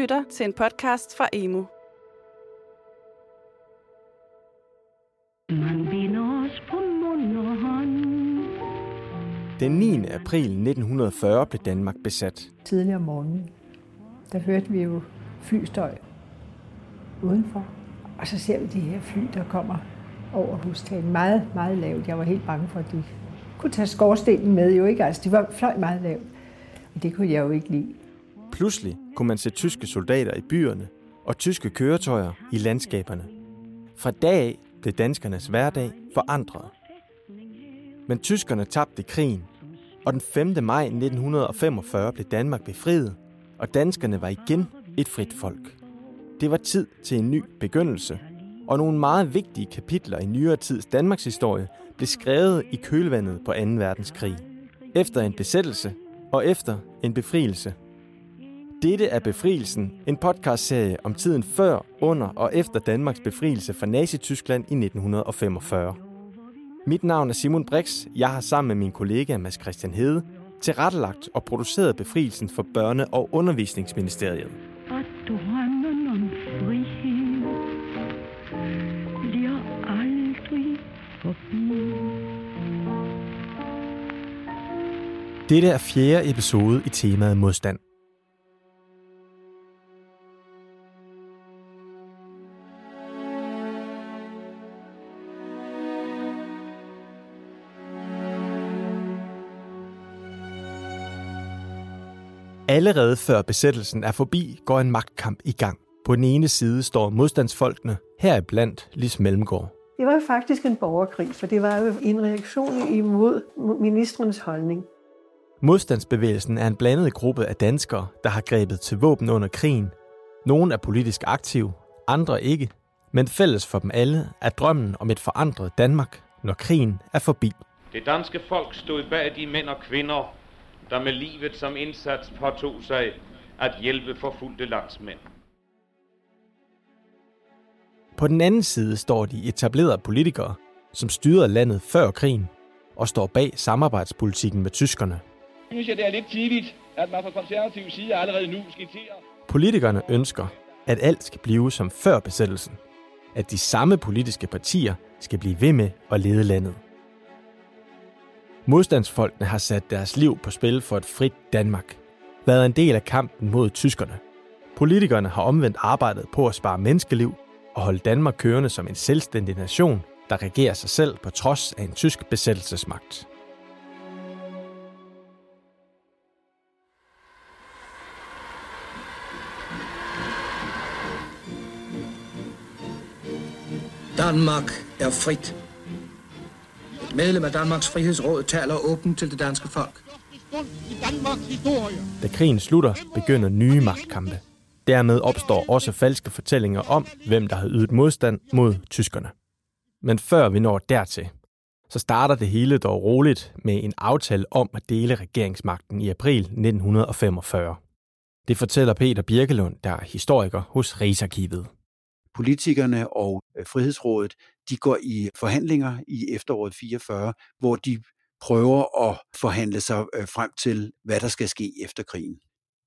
lytter til en podcast fra Emo. Den 9. april 1940 blev Danmark besat. tidligere om morgenen, der hørte vi jo flystøj udenfor. Og så ser vi de her fly, der kommer over hustagen. Meget, meget lavt. Jeg var helt bange for, at de kunne tage skorstenen med. Jo ikke? Altså, de var fløj meget lavt. Og det kunne jeg jo ikke lide. Pludselig kunne man se tyske soldater i byerne og tyske køretøjer i landskaberne. Fra dag af blev danskernes hverdag forandret. Men tyskerne tabte krigen, og den 5. maj 1945 blev Danmark befriet, og danskerne var igen et frit folk. Det var tid til en ny begyndelse, og nogle meget vigtige kapitler i nyere tids Danmarks historie blev skrevet i kølvandet på 2. verdenskrig. Efter en besættelse og efter en befrielse. Dette er Befrielsen, en podcastserie om tiden før, under og efter Danmarks befrielse fra Nazi-Tyskland i 1945. Mit navn er Simon Brix. Jeg har sammen med min kollega Mads Christian Hede tilrettelagt og produceret befrielsen for Børne- og Undervisningsministeriet. Og drømmen om frihed bliver aldrig forbi. Dette er fjerde episode i temaet modstand. Allerede før besættelsen er forbi, går en magtkamp i gang. På den ene side står modstandsfolkene, heriblandt Lis Mellemgaard. Det var jo faktisk en borgerkrig, for det var jo en reaktion imod ministrens holdning. Modstandsbevægelsen er en blandet gruppe af danskere, der har grebet til våben under krigen. Nogle er politisk aktive, andre ikke. Men fælles for dem alle er drømmen om et forandret Danmark, når krigen er forbi. Det danske folk stod bag de mænd og kvinder, der med livet som indsats påtog sig at hjælpe forfulgte landsmænd. På den anden side står de etablerede politikere, som styrede landet før krigen og står bag samarbejdspolitikken med tyskerne. synes jeg, det er lidt tidligt, at man fra konservativ side allerede nu skitserer Politikerne ønsker, at alt skal blive som før besættelsen. At de samme politiske partier skal blive ved med at lede landet. Modstandsfolkene har sat deres liv på spil for et frit Danmark. Været en del af kampen mod tyskerne. Politikerne har omvendt arbejdet på at spare menneskeliv og holde Danmark kørende som en selvstændig nation, der regerer sig selv på trods af en tysk besættelsesmagt. Danmark er frit. Medlem af Danmarks Frihedsråd taler åbent til det danske folk. Da krigen slutter, begynder nye magtkampe. Dermed opstår også falske fortællinger om, hvem der har ydet modstand mod tyskerne. Men før vi når dertil, så starter det hele dog roligt med en aftale om at dele regeringsmagten i april 1945. Det fortæller Peter Birkelund, der er historiker hos Rigsarkivet. politikerne og øh, Frihedsrådet, de går i forhandlinger i efteråret 44, hvor de prøver at forhandle sig øh, frem til, hvad der skal ske efter krigen.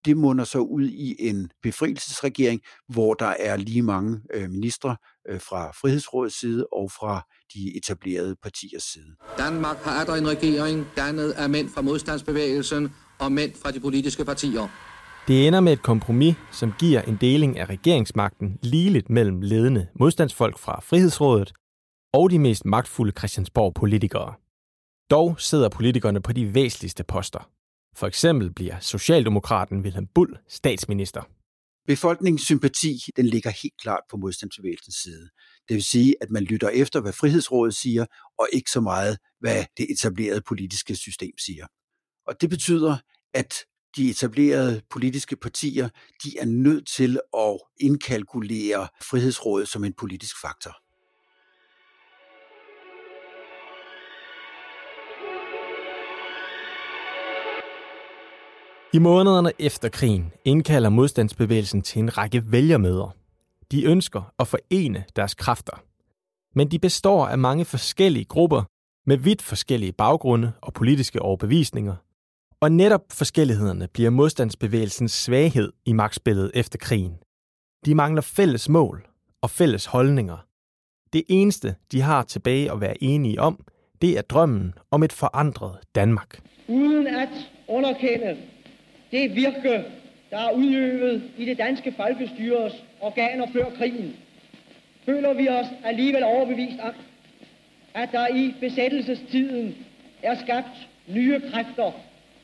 Det munder så ud i en befrielsesregering, hvor der er lige mange øh, ministre øh, fra Frihedsrådets side og fra de etablerede partiers side. Danmark har atter en regering dannet af mænd fra modstandsbevægelsen og mænd fra de politiske partier. Det ender med et kompromis, som giver en deling af regeringsmagten ligeligt mellem ledende modstandsfolk fra Frihedsrådet og de mest magtfulde Christiansborg-politikere. Dog sidder politikerne på de væsentligste poster. For eksempel bliver Socialdemokraten Wilhelm Bull statsminister. Befolkningens sympati, den ligger helt klart på modstandsbevægelsens side. Det vil sige, at man lytter efter, hvad Frihedsrådet siger, og ikke så meget, hvad det etablerede politiske system siger. Og det betyder, at de etablerede politiske partier, de er nødt til at indkalkulere Frihedsrådet som en politisk faktor. I månederne efter krigen indkalder modstandsbevægelsen til en række vælgermøder. De ønsker at forene deres kræfter. Men de består af mange forskellige grupper med vidt forskellige baggrunde og politiske overbevisninger. Og netop forskellighederne bliver modstandsbevægelsens svaghed i magtspillet efter krigen. De mangler fælles mål og fælles holdninger. Det eneste, de har tilbage at være enige om, det er drømmen om et forandret Danmark. Uden at underkende det virke, der er udøvet i det danske folkestyres organer før krigen, føler vi os alligevel overbevist om, at der i besættelsestiden er skabt nye kræfter,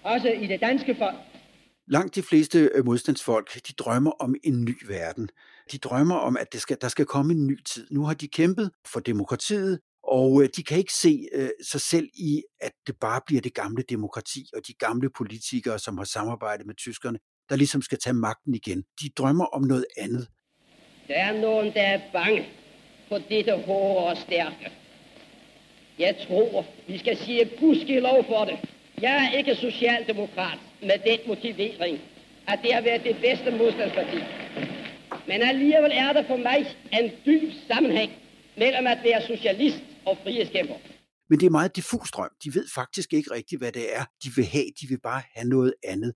også i det danske folk. Langt de fleste øh, modstandsfolk, de drømmer om en ny verden. De drømmer om, at det skal, der skal komme en ny tid. Nu har de kæmpet for demokratiet, og øh, de kan ikke se øh, sig selv i, at det bare bliver det gamle demokrati og de gamle politikere, som har samarbejdet med tyskerne, der ligesom skal tage magten igen. De drømmer om noget andet. Der er nogen, der er bange for dette hårde og stærke. Jeg tror, vi skal sige lov for det. Jeg er ikke socialdemokrat med den motivering, at det har været det bedste modstandsparti. Men alligevel er der for mig en dyb sammenhæng mellem at være socialist og frihedskæmper. Men det er meget diffus drøm. De ved faktisk ikke rigtigt, hvad det er, de vil have. De vil bare have noget andet.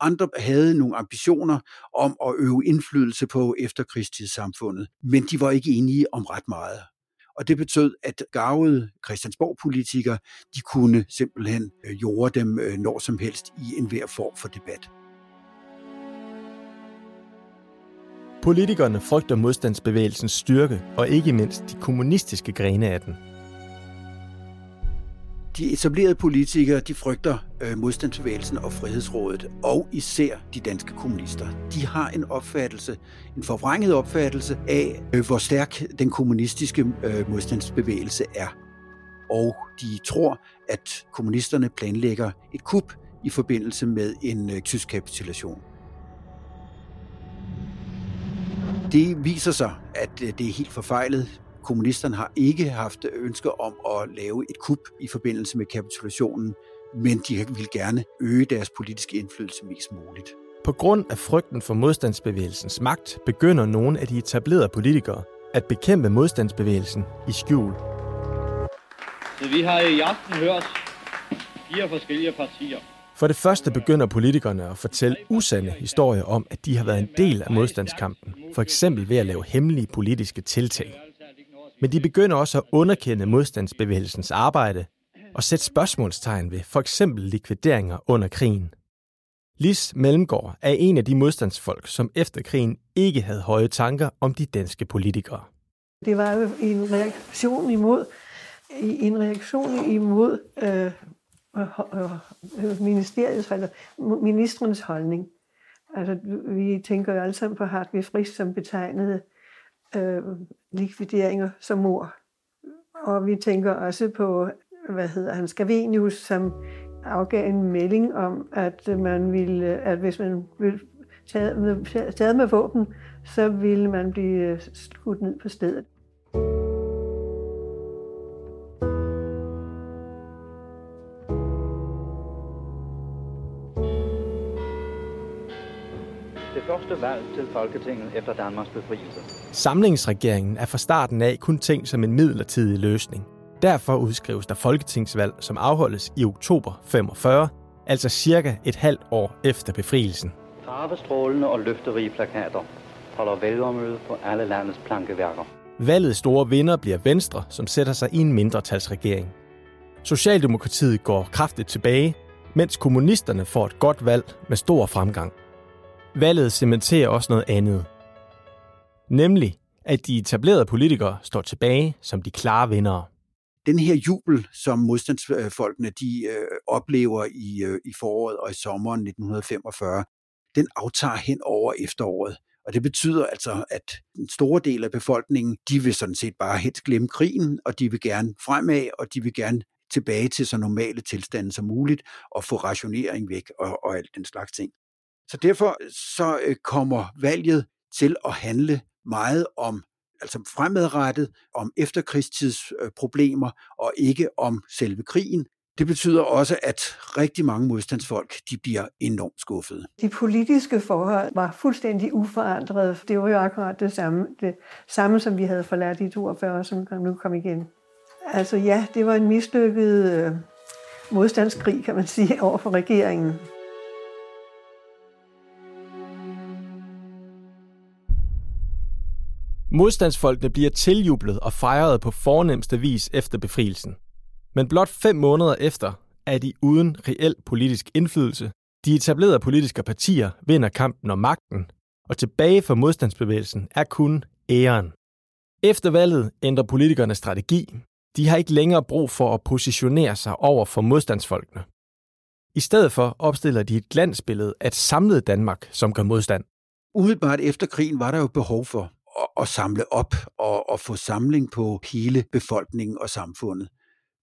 Andre havde nogle ambitioner om at øve indflydelse på efterkrigstidssamfundet, men de var ikke enige om ret meget. Og det betød, at gavede Christiansborg-politikere, de kunne simpelthen øh, jorde dem øh, når som helst i enhver form for debat. Politikerne frygter modstandsbevægelsens styrke, og ikke mindst de kommunistiske grene af den – de etablerede politikere, de frygter øh, modstandsbevægelsen og Frihedsrådet, og især de danske kommunister. De har en opfattelse, en forvrænget opfattelse af, øh, hvor stærk den kommunistiske øh, modstandsbevægelse er. Og de tror, at kommunisterne planlægger et kup i forbindelse med en øh, tysk kapitulation. Det viser sig, at øh, det er helt forfejlet. Kommunisterne har ikke haft ønsker om at lave et kup i forbindelse med kapitulationen, men de vil gerne øge deres politiske indflydelse mest muligt. På grund af frygten for modstandsbevægelsens magt, begynder nogle af de etablerede politikere at bekæmpe modstandsbevægelsen i skjul. Vi har i aften hørt fire forskellige partier. For det første begynder politikerne at fortælle usande historier om, at de har været en del af modstandskampen, for eksempel ved at lave hemmelige politiske tiltag. Men de begynder også at underkende modstandsbevægelsens arbejde og sætte spørgsmålstegn ved for eksempel likvideringer under krigen. Lis Mellemgaard er en af de modstandsfolk, som efter krigen ikke havde høje tanker om de danske politikere. Det var jo en reaktion imod, en reaktion imod øh, Øh, øh, ministeriets, eller ministerens holdning. Altså, vi tænker jo alle sammen på Hartwig Frisch, som betegnede øh, likvideringer som mor. Og vi tænker også på, hvad hedder han, Scavenius, som afgav en melding om, at man ville, at hvis man ville tage med, tage med våben, så ville man blive øh, skudt ned på stedet. Første valg til Folketinget efter Danmarks befrielse. Samlingsregeringen er fra starten af kun tænkt som en midlertidig løsning. Derfor udskrives der folketingsvalg, som afholdes i oktober 45, altså cirka et halvt år efter befrielsen. Farvestrålende og løfterige plakater holder vælgermøde på alle landets plankeværker. Valgets store vinder bliver Venstre, som sætter sig i en mindretalsregering. Socialdemokratiet går kraftigt tilbage, mens kommunisterne får et godt valg med stor fremgang. Valget cementerer også noget andet. Nemlig, at de etablerede politikere står tilbage som de klare vindere. Den her jubel, som modstandsfolkene de, øh, oplever i, øh, i foråret og i sommeren 1945, den aftager hen over efteråret. Og det betyder altså, at en store del af befolkningen, de vil sådan set bare helt glemme krigen, og de vil gerne fremad, og de vil gerne tilbage til så normale tilstande som muligt, og få rationering væk og, og alt den slags ting. Så derfor så øh, kommer valget til at handle meget om altså fremadrettet, om efterkrigstidsproblemer øh, og ikke om selve krigen. Det betyder også, at rigtig mange modstandsfolk de bliver enormt skuffede. De politiske forhold var fuldstændig uforandrede. Det var jo akkurat det samme, det samme som vi havde forladt i 42, som nu kom igen. Altså ja, det var en mislykket øh, modstandskrig, kan man sige, over for regeringen. Modstandsfolkene bliver tiljublet og fejret på fornemmeste vis efter befrielsen. Men blot fem måneder efter er de uden reel politisk indflydelse. De etablerede politiske partier vinder kampen om magten, og tilbage for modstandsbevægelsen er kun æren. Efter valget ændrer politikerne strategi. De har ikke længere brug for at positionere sig over for modstandsfolkene. I stedet for opstiller de et glansbillede af et samlet Danmark, som gør modstand. Umiddelbart efter krigen var der jo behov for at, samle op og og få samling på hele befolkningen og samfundet.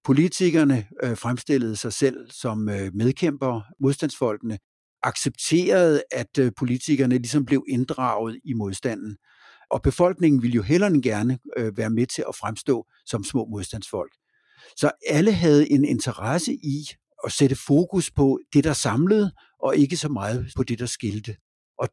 Politikerne øh, fremstillede sig selv som øh, medkæmpere, modstandsfolkene, accepterede, at øh, politikerne ligesom blev inddraget i modstanden. Og befolkningen ville jo hellere end gerne øh, være med til at fremstå som små modstandsfolk. Så alle havde en interesse i at sætte fokus på det, der samlede, og ikke så meget på det, der skilte. Og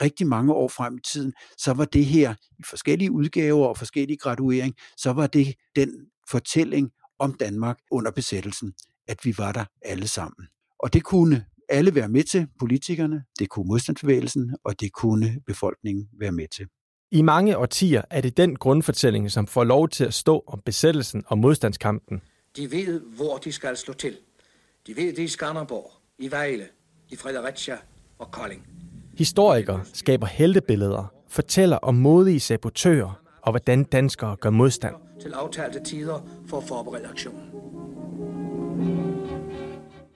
rigtig mange år frem i tiden, så var det her i forskellige udgaver og forskellige graduering, så var det den fortælling om Danmark under besættelsen, at vi var der alle sammen. Og det kunne alle være med til, politikerne, det kunne modstandsbevægelsen, og det kunne befolkningen være med til. I mange årtier er det den grundfortælling, som får lov til at stå om besættelsen og modstandskampen. De ved, hvor de skal slå til. De ved det i Skanderborg, i Vejle, i Fredericia og Kolding. Historikere skaber heltebilleder, fortæller om modige sabotører og hvordan danskere gør modstand. Til aftalte tider for at forberede aktionen.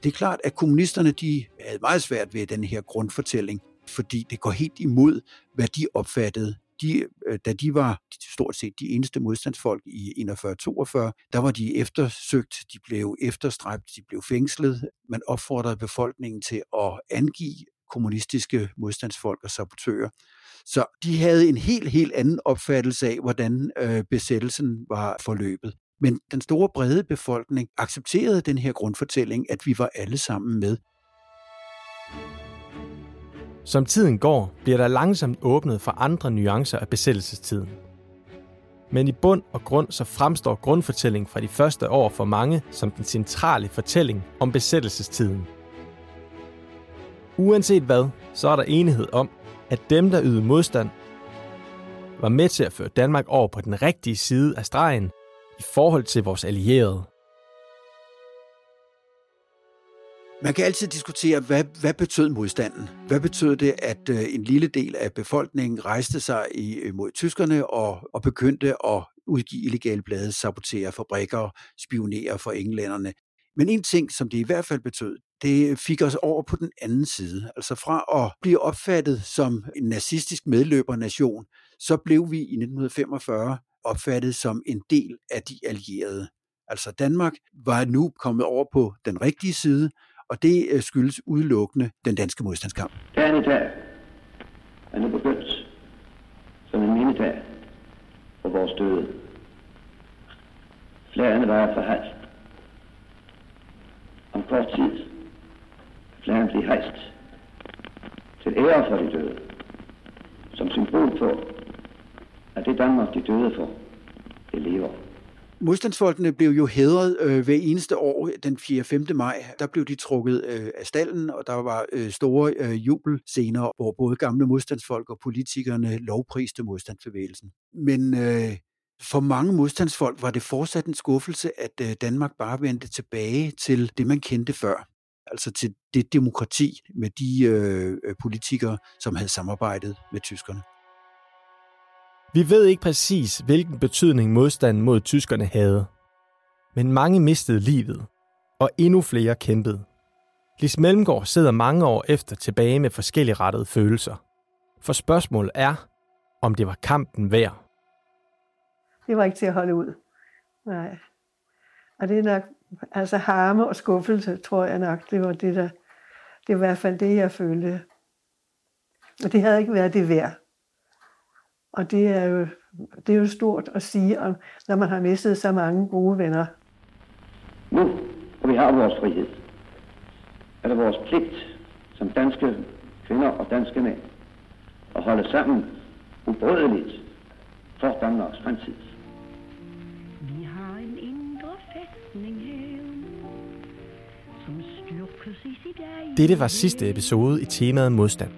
Det er klart, at kommunisterne de havde meget svært ved den her grundfortælling, fordi det går helt imod, hvad de opfattede. De, øh, da de var stort set de eneste modstandsfolk i 41-42, der var de eftersøgt, de blev efterstræbt, de blev fængslet. Man opfordrede befolkningen til at angive kommunistiske modstandsfolk og sabotører. Så de havde en helt, helt anden opfattelse af, hvordan øh, besættelsen var forløbet. Men den store brede befolkning accepterede den her grundfortælling, at vi var alle sammen med. Som tiden går, bliver der langsomt åbnet for andre nuancer af besættelsestiden. Men i bund og grund så fremstår grundfortællingen fra de første år for mange som den centrale fortælling om besættelsestiden. Uanset hvad, så er der enighed om, at dem, der ydede modstand, var med til at føre Danmark over på den rigtige side af stregen i forhold til vores allierede. Man kan altid diskutere, hvad, hvad betød modstanden? Hvad betød det, at øh, en lille del af befolkningen rejste sig imod øh, tyskerne og, og begyndte at udgive illegale blade, sabotere fabrikker, spionere for englænderne? Men en ting, som det i hvert fald betød, det fik os over på den anden side. Altså fra at blive opfattet som en nazistisk medløbernation, så blev vi i 1945 opfattet som en del af de allierede. Altså Danmark var nu kommet over på den rigtige side, og det øh, skyldes udelukkende den danske modstandskamp. Dagen i dag er nu begyndt som en mindedag for vores døde. Flagerne var for halvt. Om kort tid flagen blive hejst til ære for de døde, som symbol på, at det Danmark, de døde for, det lever. Modstandsfolkene blev jo hædret øh, hver eneste år den 4. 5. maj. Der blev de trukket øh, af stallen, og der var øh, store øh, jubelscener, hvor både gamle modstandsfolk og politikerne lovpriste modstandsbevægelsen. Men øh, for mange modstandsfolk var det fortsat en skuffelse, at øh, Danmark bare vendte tilbage til det, man kendte før. Altså til det demokrati med de øh, øh politikere, som havde samarbejdet med tyskerne. Vi ved ikke præcis, hvilken betydning modstanden mod tyskerne havde. Men mange mistede livet, og endnu flere kæmpede. Lis Mellemgaard sidder mange år efter tilbage med forskellige rettede følelser. For spørgsmålet er, om det var kampen værd. Det var ikke til at holde ud. Nej. Og det er nok, altså harme og skuffelse, tror jeg nok, det var det, der, det var i hvert fald det, jeg følte. Og det havde ikke været det værd. Og det er jo, det er jo stort at sige, om, når man har mistet så mange gode venner. Nu, hvor vi har vores frihed, er det vores pligt som danske kvinder og danske mænd at holde sammen ubrødeligt for Danmarks fremtid. Dette var sidste episode i temaet modstand.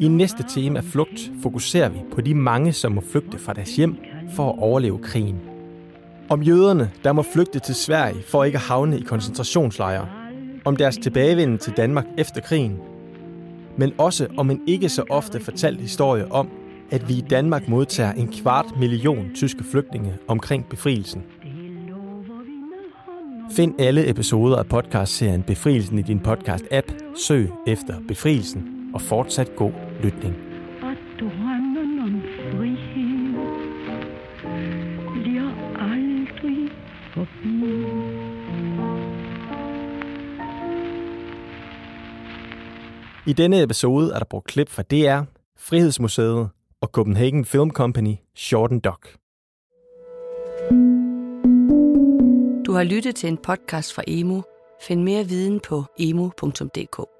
I næste tema flugt fokuserer vi på de mange, som må flygte fra deres hjem for at overleve krigen. Om jøderne, der må flygte til Sverige for ikke at havne i koncentrationslejre. Om deres tilbagevenden til Danmark efter krigen. Men også om en ikke så ofte fortalt historie om, at vi i Danmark modtager en kvart million tyske flygtninge omkring befrielsen. Find alle episoder af podcastserien Befrielsen i din podcast-app, søg efter Befrielsen og fortsat god lytning. I denne episode er der brugt klip fra DR, Frihedsmuseet og Copenhagen Film Company Shorten Doc. Du har lyttet til en podcast fra Emo. Find mere viden på emo.dk.